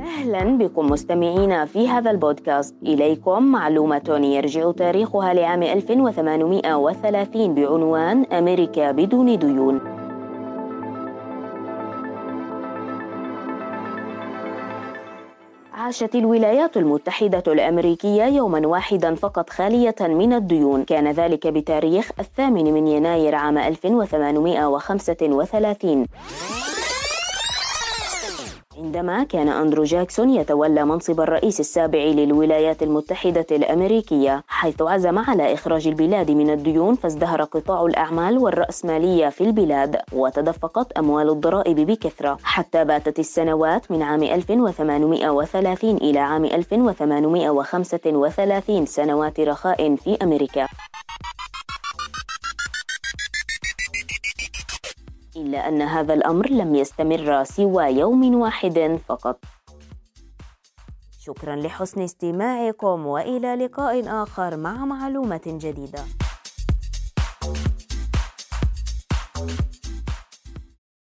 أهلا بكم مستمعينا في هذا البودكاست. إليكم معلومة يرجع تاريخها لعام 1830 بعنوان أمريكا بدون ديون. عاشت الولايات المتحدة الأمريكية يوما واحدا فقط خالية من الديون. كان ذلك بتاريخ الثامن من يناير عام 1835 عندما كان أندرو جاكسون يتولى منصب الرئيس السابع للولايات المتحدة الأمريكية حيث عزم على إخراج البلاد من الديون فازدهر قطاع الأعمال والرأسمالية في البلاد وتدفقت أموال الضرائب بكثرة حتى باتت السنوات من عام 1830 إلى عام 1835 سنوات رخاء في أمريكا. إلا أن هذا الأمر لم يستمر سوى يوم واحد فقط. شكرا لحسن استماعكم وإلى لقاء آخر مع معلومه جديدة.